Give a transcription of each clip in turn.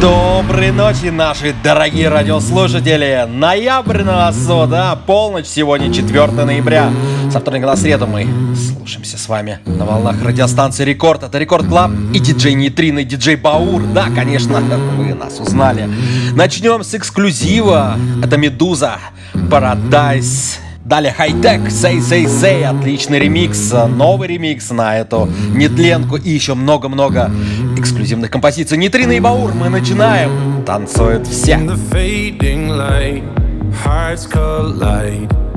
Доброй ночи, наши дорогие радиослушатели! Ноябрь на носу, да? Полночь сегодня, 4 ноября. Со вторника на среду мы слушаемся с вами на волнах радиостанции Рекорд. Это Рекорд Клаб и диджей Нитрин, и диджей Баур. Да, конечно, вы нас узнали. Начнем с эксклюзива. Это Медуза, Paradise Далее хай-тек, Say Say Say, отличный ремикс, новый ремикс на эту нетленку и еще много-много эксклюзивных композиций. Нитрина и Баур, мы начинаем. Танцуют все.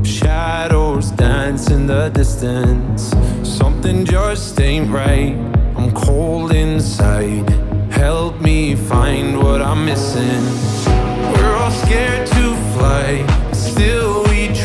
Shadows dance in the distance. Something just ain't right. I'm cold inside. Help me find what I'm missing. We're all scared to fly, still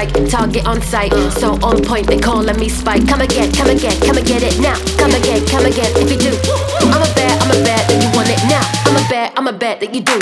strike, target on sight. So on point, they calling me Spike. Come again, come again, come and get it now. Come again, come again, if you do. I'm a bear, I'm a that you want it now. I'm a bear, I'm a bet that you do.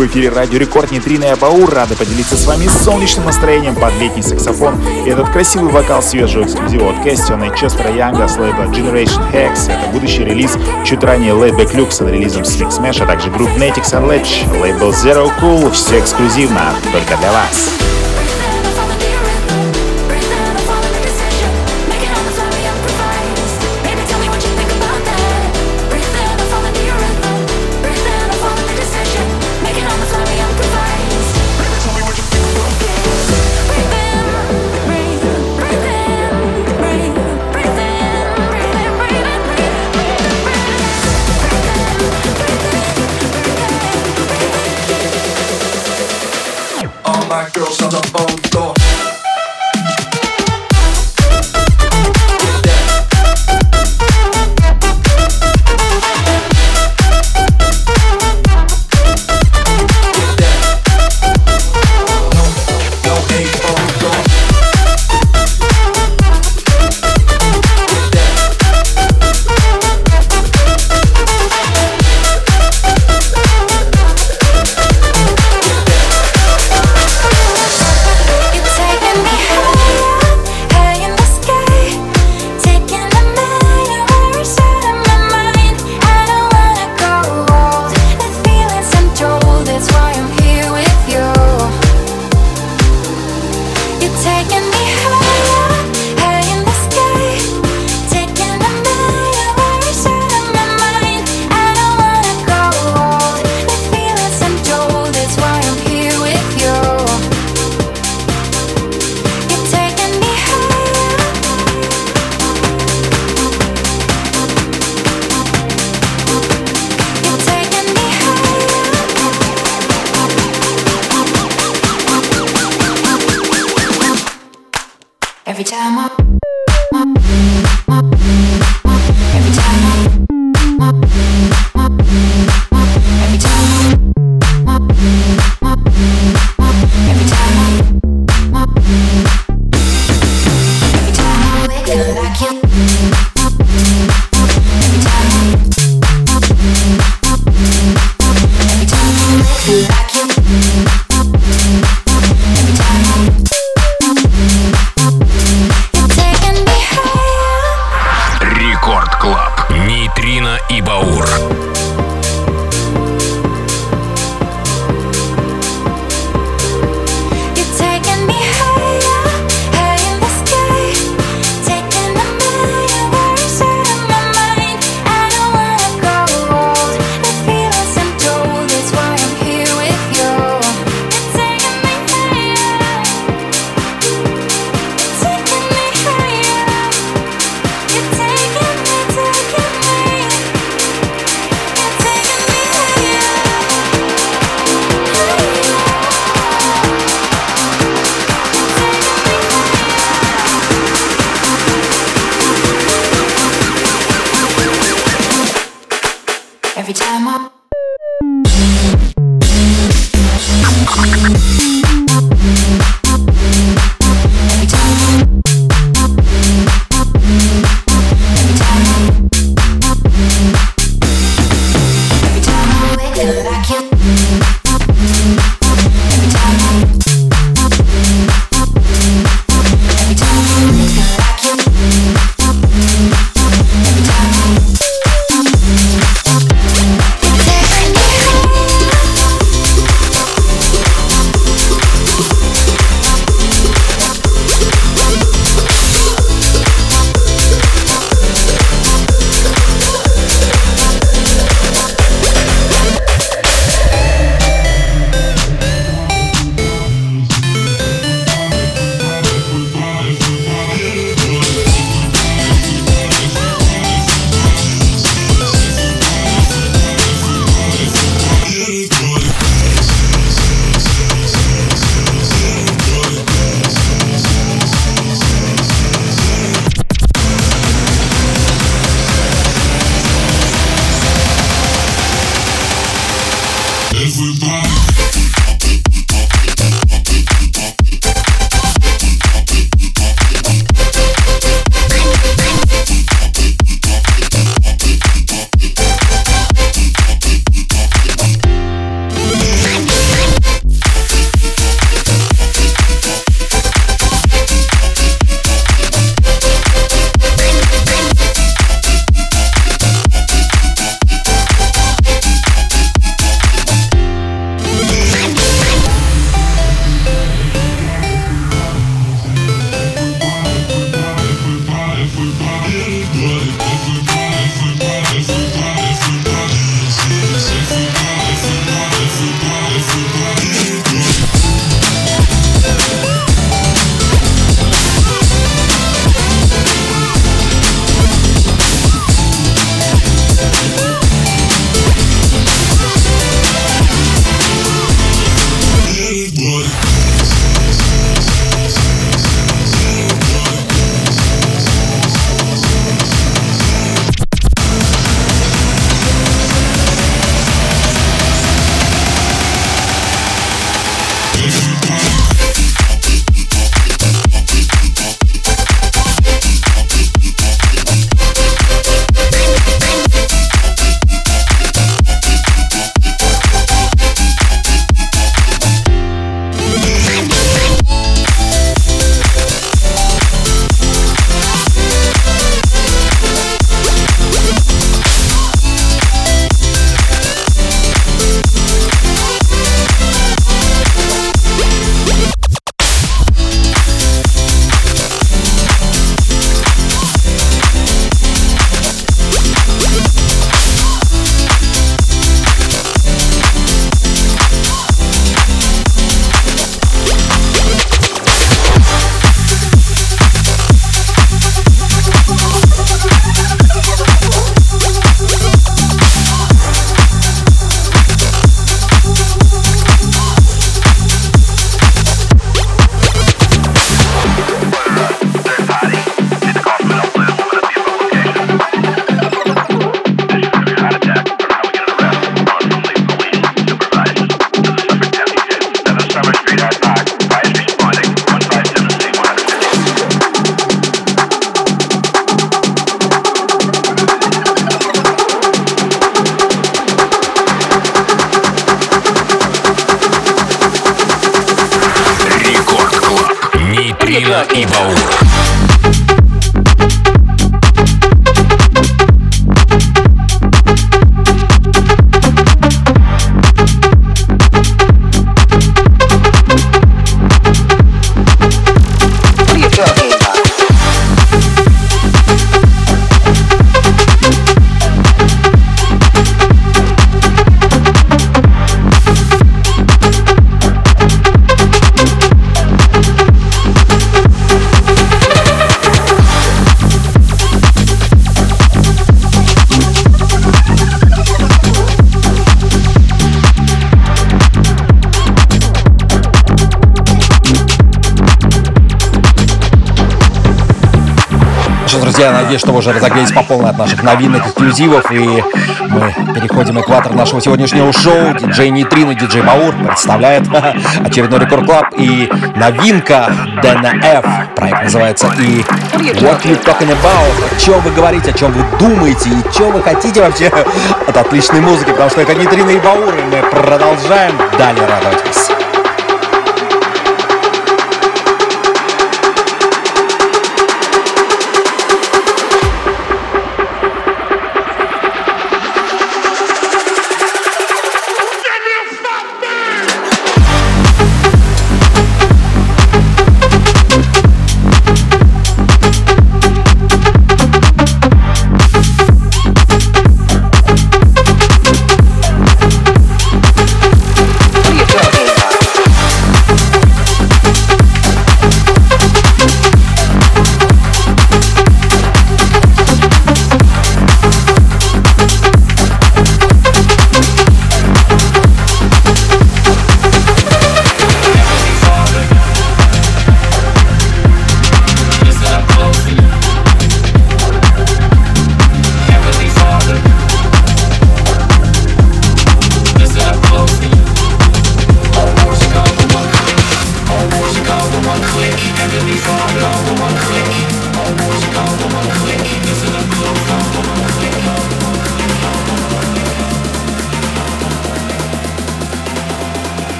В эфире Радио Рекорд Нитрина и Абаур. Рады поделиться с вами солнечным настроением под летний саксофон и этот красивый вокал свежего эксклюзива от Кэстиона и Честера Янга с лейбла Generation Hex. Это будущий релиз чуть ранее Laidback Luke с релизом Slick Smash, а также групп Natix and Ledge, лейбл Zero Cool. Все эксклюзивно, только для вас. Друзья, надеюсь, что вы уже разогрелись по полной от наших новинок, эксклюзивов. И мы переходим экватор нашего сегодняшнего шоу. Диджей Нитрин диджей Баур представляет очередной Рекорд Клаб и новинка Дэна F. Проект называется и What You Talking About? О чем вы говорите, о чем вы думаете и что вы хотите вообще от отличной музыки, потому что это Нитрин и Баур, и мы продолжаем далее радовать вас.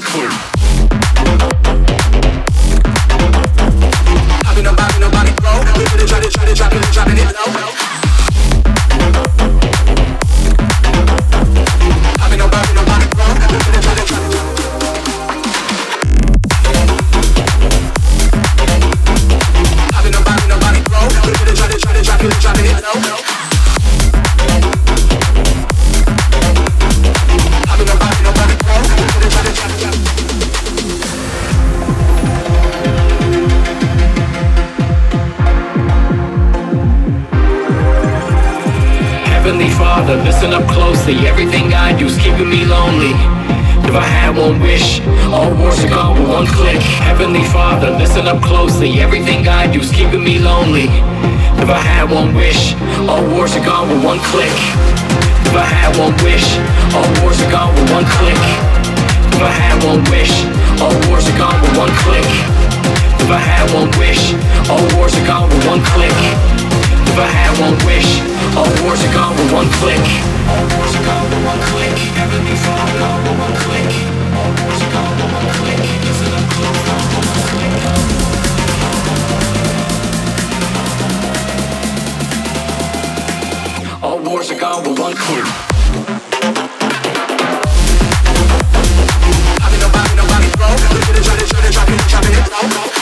Frankfurt. honestly, everything I is keeping me lonely. If I had one wish, all wars are gone with one click. Heavenly Father, listen up closely. Everything I is keeping me lonely. If I had one wish, all wars are gone with one click. If I had one wish, all wars are gone with one click. If I had one wish, all wars are gone with one click. If I had one wish, all wars are gone with one click if I had one wish. All wars are gone with one click. All wars are gone with one click. Everything's falling gone with one click All wars are gone with one click all wars are gone with one click I've been nobody, nobody broke. Look at it, try to, try to, drop it, drop it, it,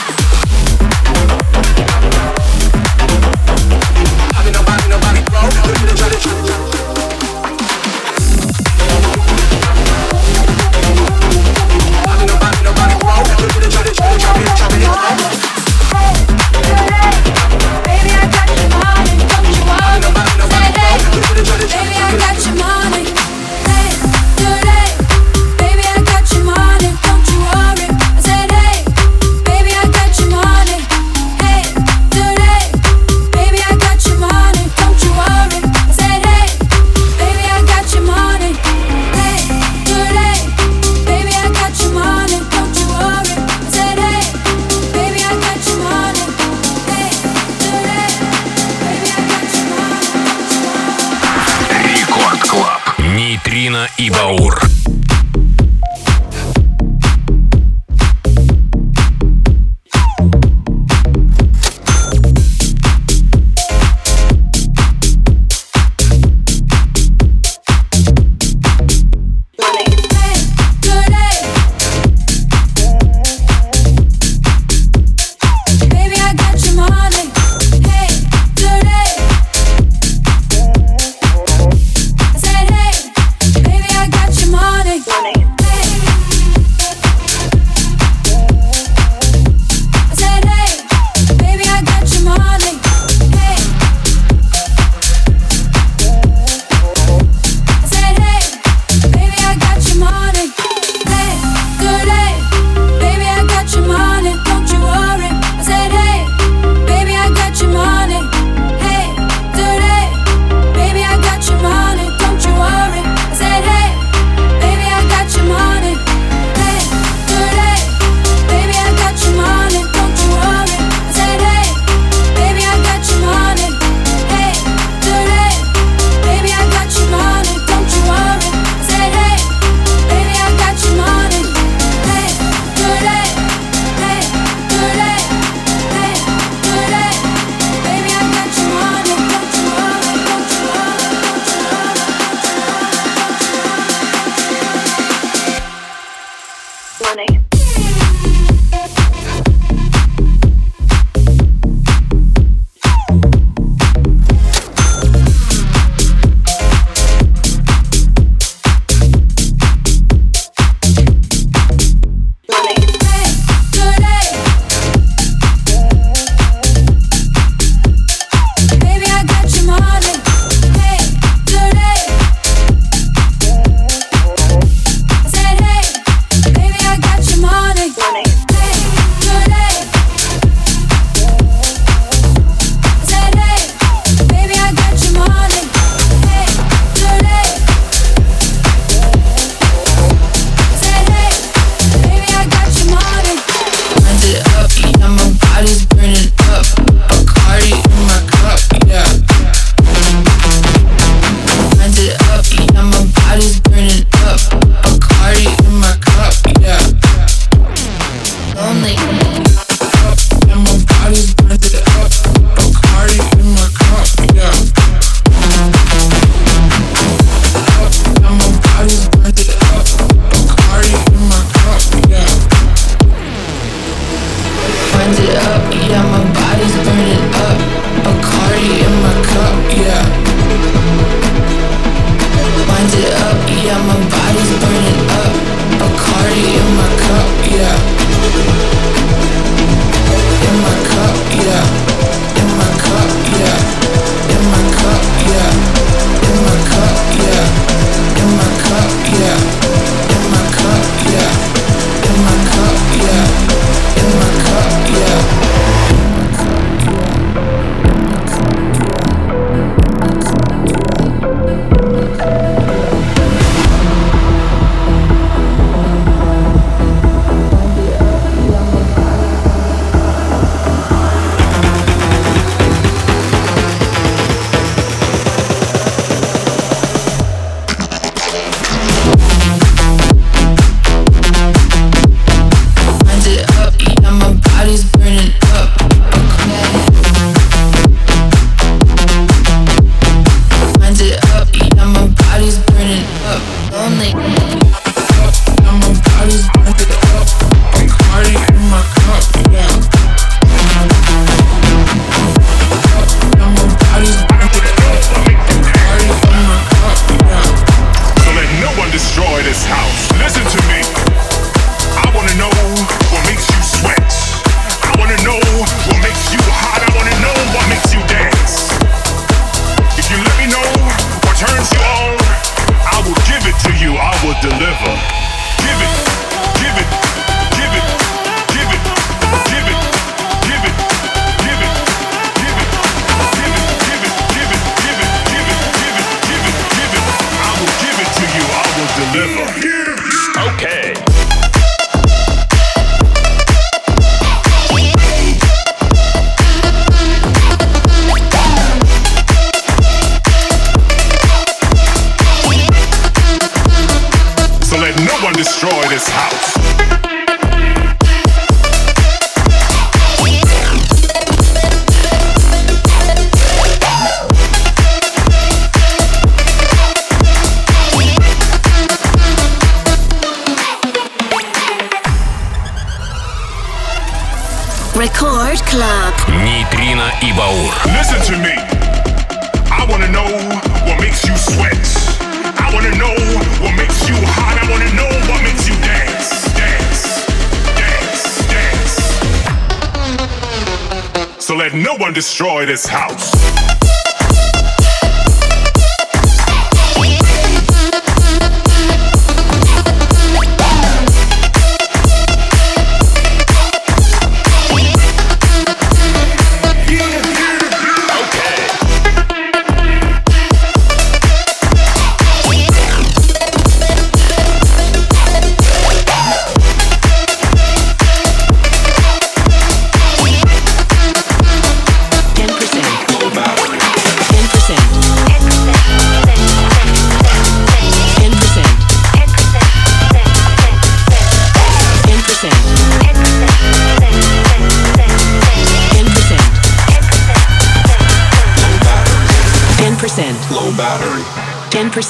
this house.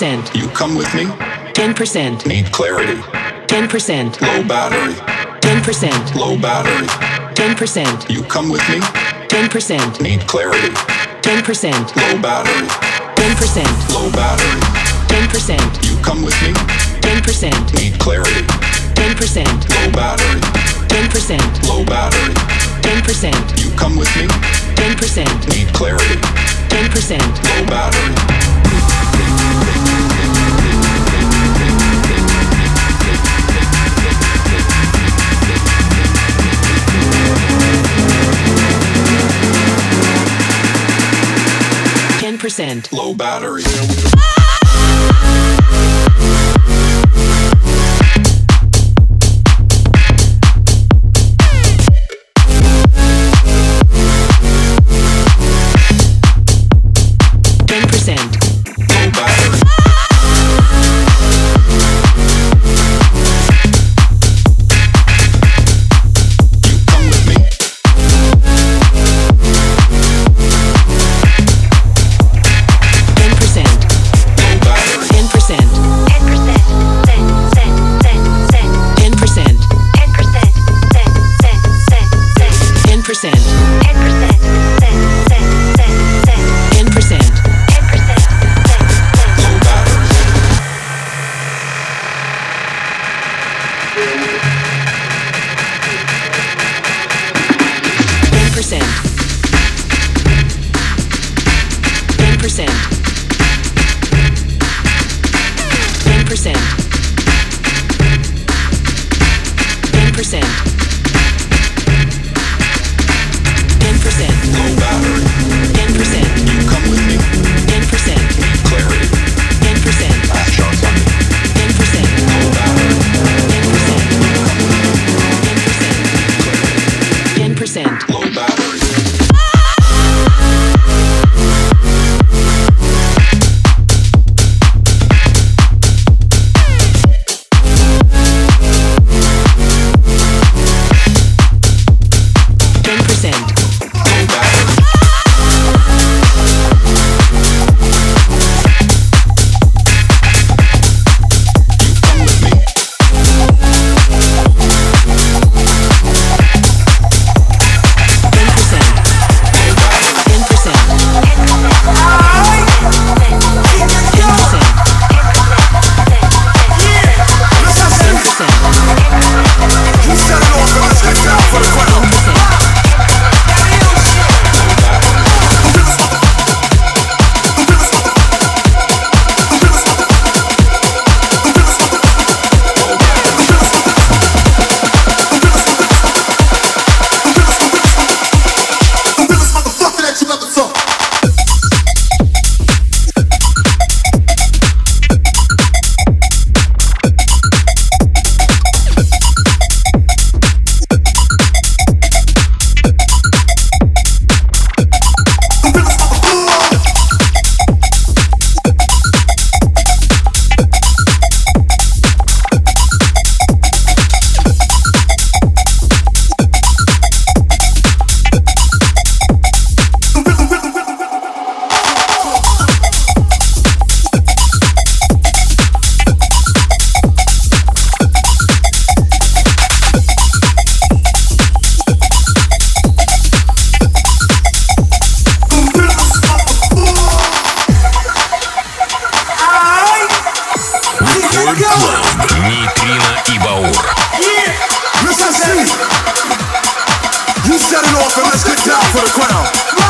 Percent You come with me? 10%. Need clarity. 10%. Low battery. 10%. Low battery. 10%. You come with me? 10%. Need clarity. 10%. Low battery. 10%. Low battery. 10%. You come with me? 10%. Need clarity. 10%. Low battery. 10%. Low battery. 10%. You come with me? 10%. Need clarity. 10%. Low battery. 10%. Low battery. You set it off and let's get down for the crown.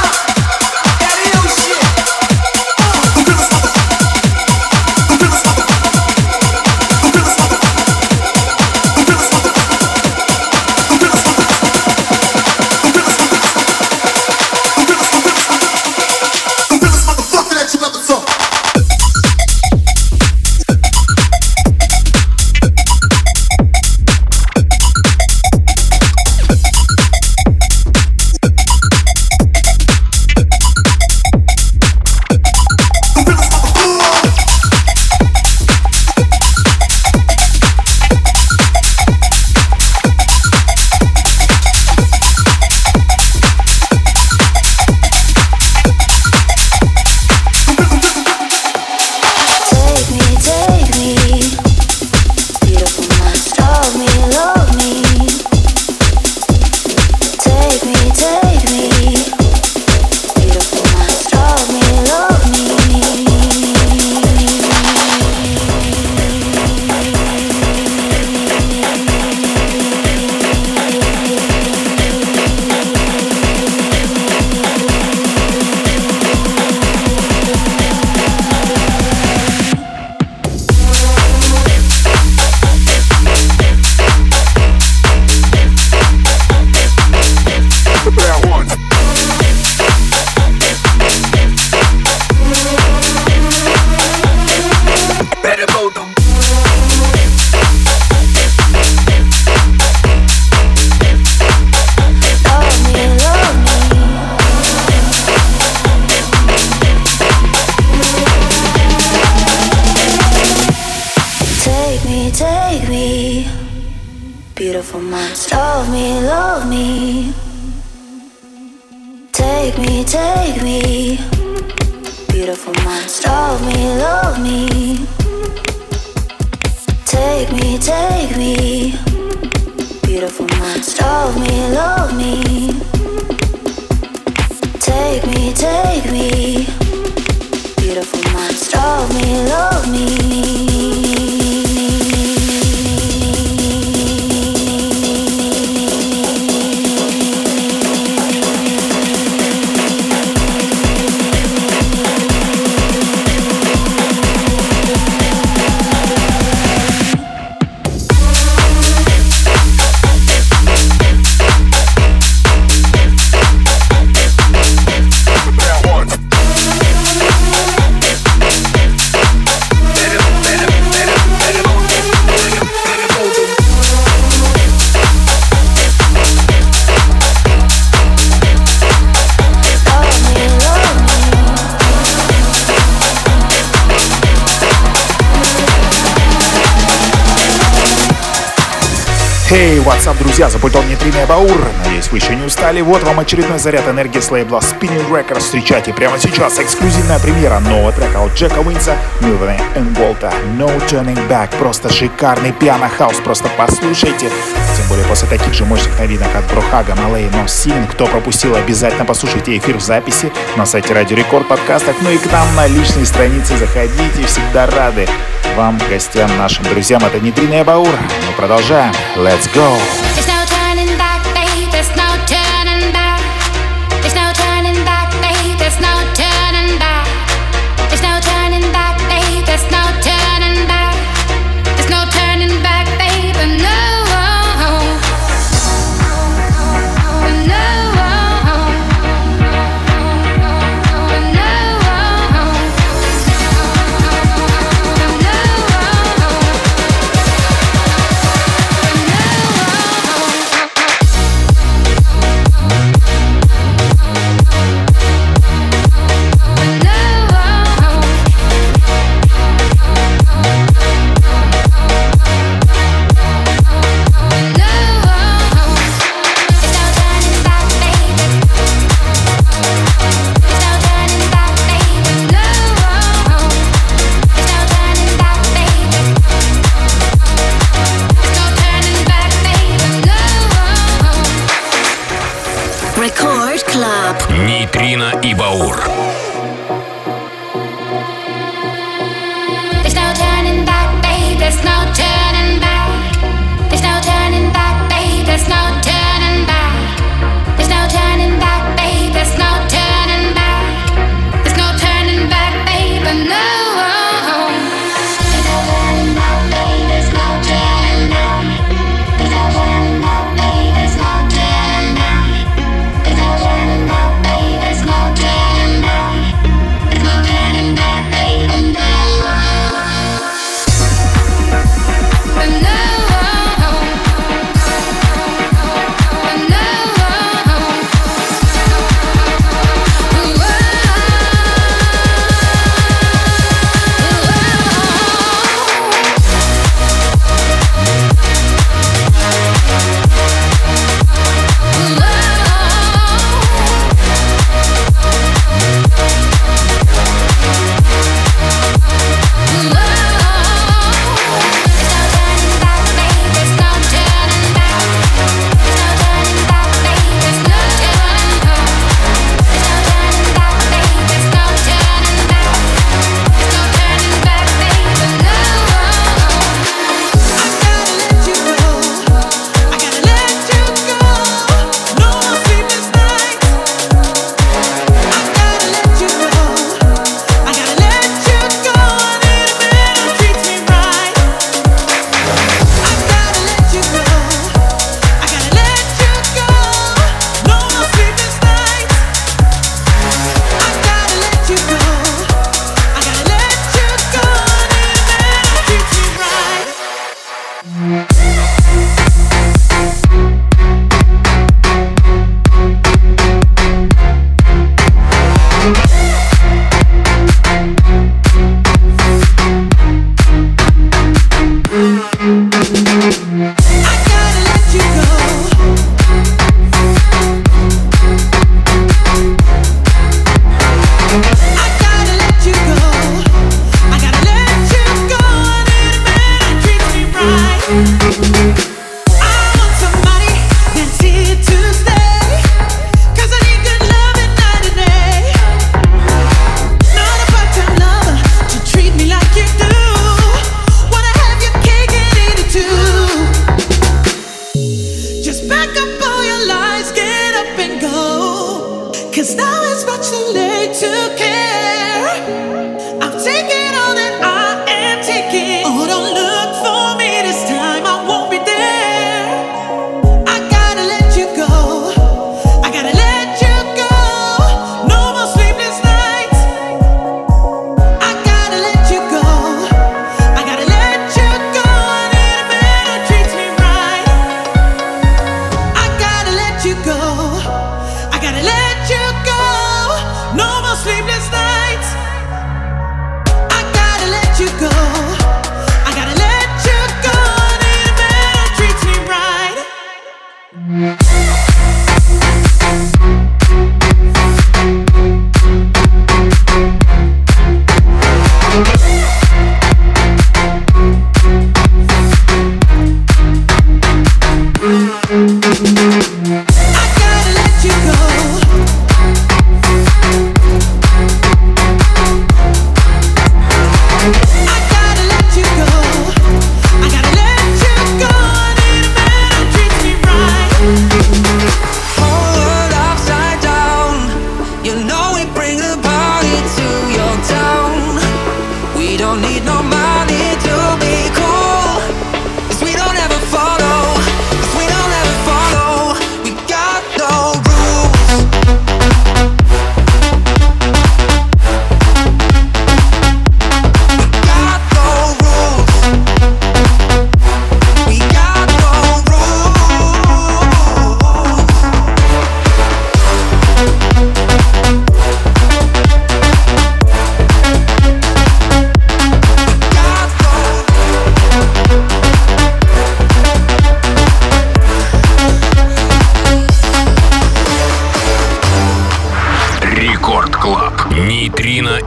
Love me, love me. Take me, take me. Beautiful monster. love me, love me. WhatsApp, друзья, за пультом нейтрина Баур. Надеюсь, вы еще не устали. Вот вам очередной заряд энергии с лейбла Spinning Records. Встречайте прямо сейчас эксклюзивная премьера нового трека от Джека Уинса, Милвена Энголта. No Turning Back. Просто шикарный пиано-хаус. Просто послушайте. Тем более после таких же мощных новинок от Брухага, Малей, но Син. Кто пропустил, обязательно послушайте эфир в записи на сайте Радио Рекорд подкастах. Ну и к нам на личные страницы заходите. Всегда рады вам, гостям, нашим друзьям. Это Нитрина Баур. Мы продолжаем. Let's go! Let's go!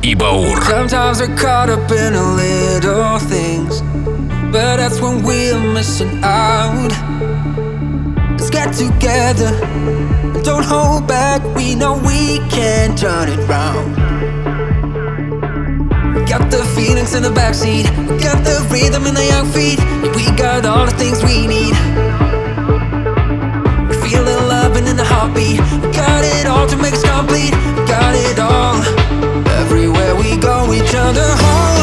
и Баур. Sometimes we're caught up in a little things But that's when we're missing out. Let's get together and don't hold back. We know we can turn it round. Got the feelings in the backseat Got the rhythm in the young feet We got all the things we need. We Feeling love and in the heartbeat. Got it all to make us complete. Got it all. Everywhere we go, each other home.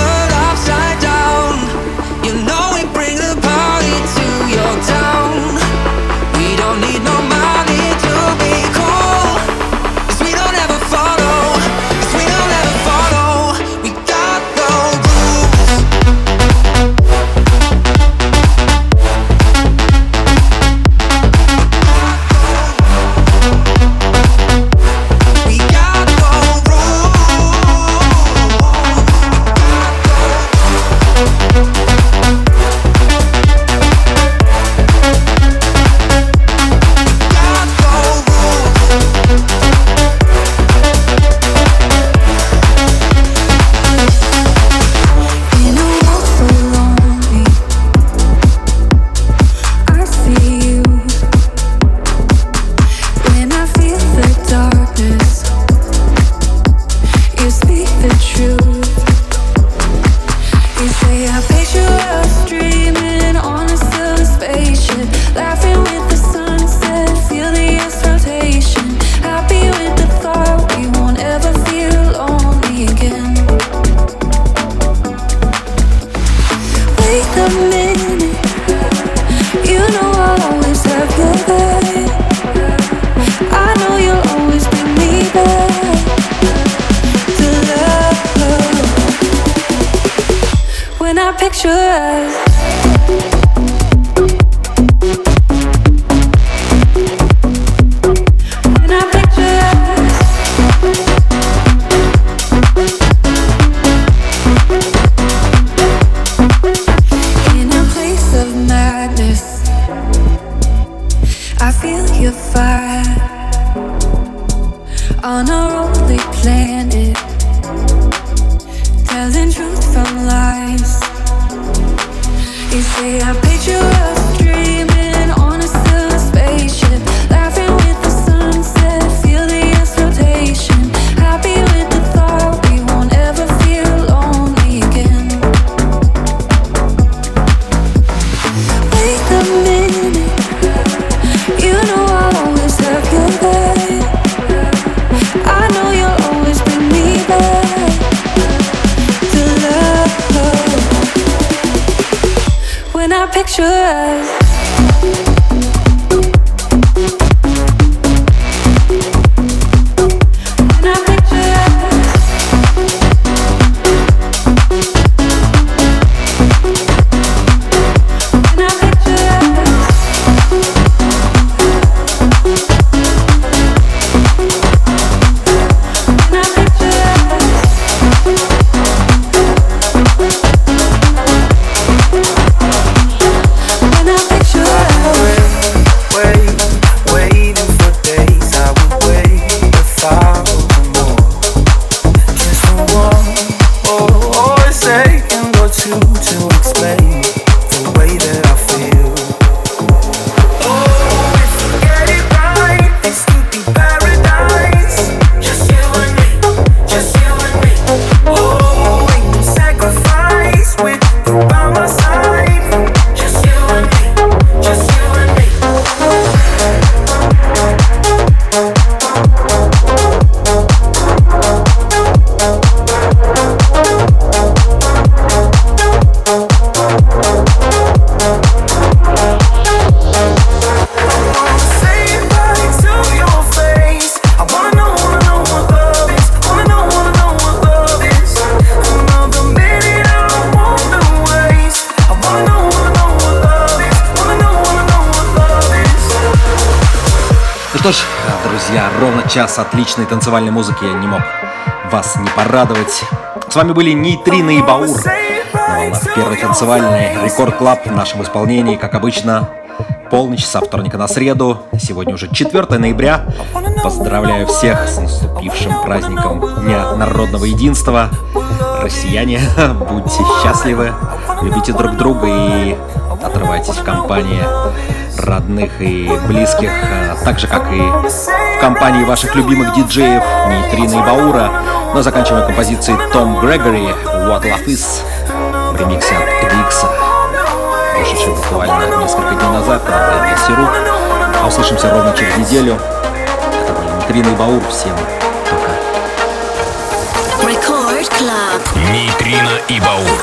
час отличной танцевальной музыки я не мог вас не порадовать. С вами были Нейтрина и Баур. Ну, а на волнах первый танцевальный рекорд клаб в нашем исполнении, как обычно, полночь со вторника на среду. Сегодня уже 4 ноября. Поздравляю всех с наступившим праздником Дня народного единства. Россияне, будьте счастливы, любите друг друга и отрывайтесь в компании родных и близких, а так же, как и в компании ваших любимых диджеев Нейтрина и Баура. Но заканчиваем композицией Том Грегори «What Love Is» в ремиксе от EDX, вышедший буквально несколько дней назад на лейбле Сиру. А услышимся ровно через неделю. Это были Нейтрина и Баур. Всем пока. Record Club. Нейтрино и Баур.